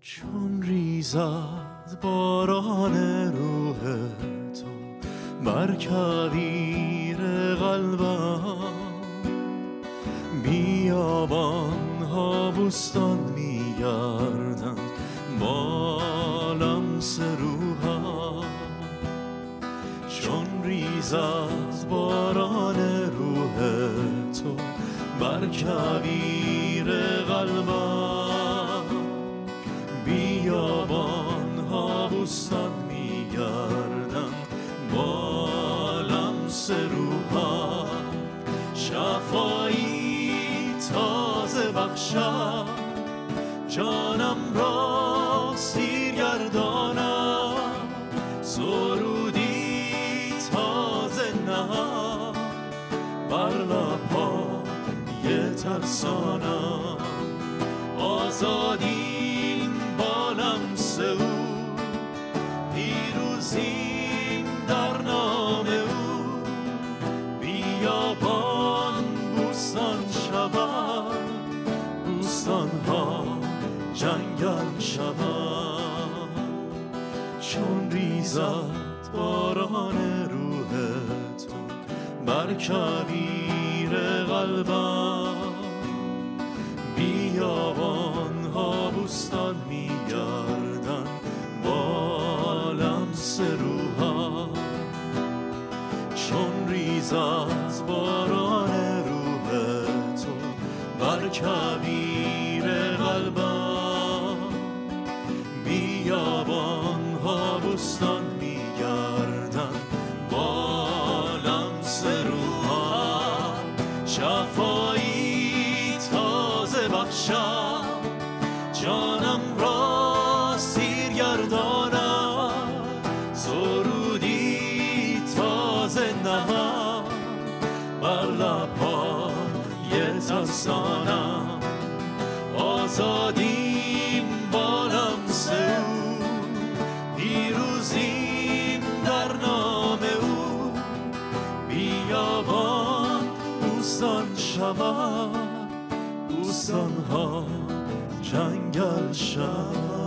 چون ریزد باران روح تو بر کویر قلبم. بیابان ها بوستان میگردن با لمس روحم. چون ریزد باران روح تو بر کویر قلبم. ها بوستان میگردن با لمس روحم شفایی تازه بخشم. جانم را سیر گردانم. سرودی تازه نه بر لبهای ترسانم. آزادیم جنگل شود چون ریزد باران روح تو بر کویر قلبم. بیابان ها بوستان میگردن با لمس روحم. چون ریزد باران روح تو بر کویر ها بوستان میگردن با لمس روحم شفایی تازه بخشم. جانم را سیر گردانم. سرودی تازه نهم. بر لبهای ترسانم آزادیم شود بوستان ها جنگل شود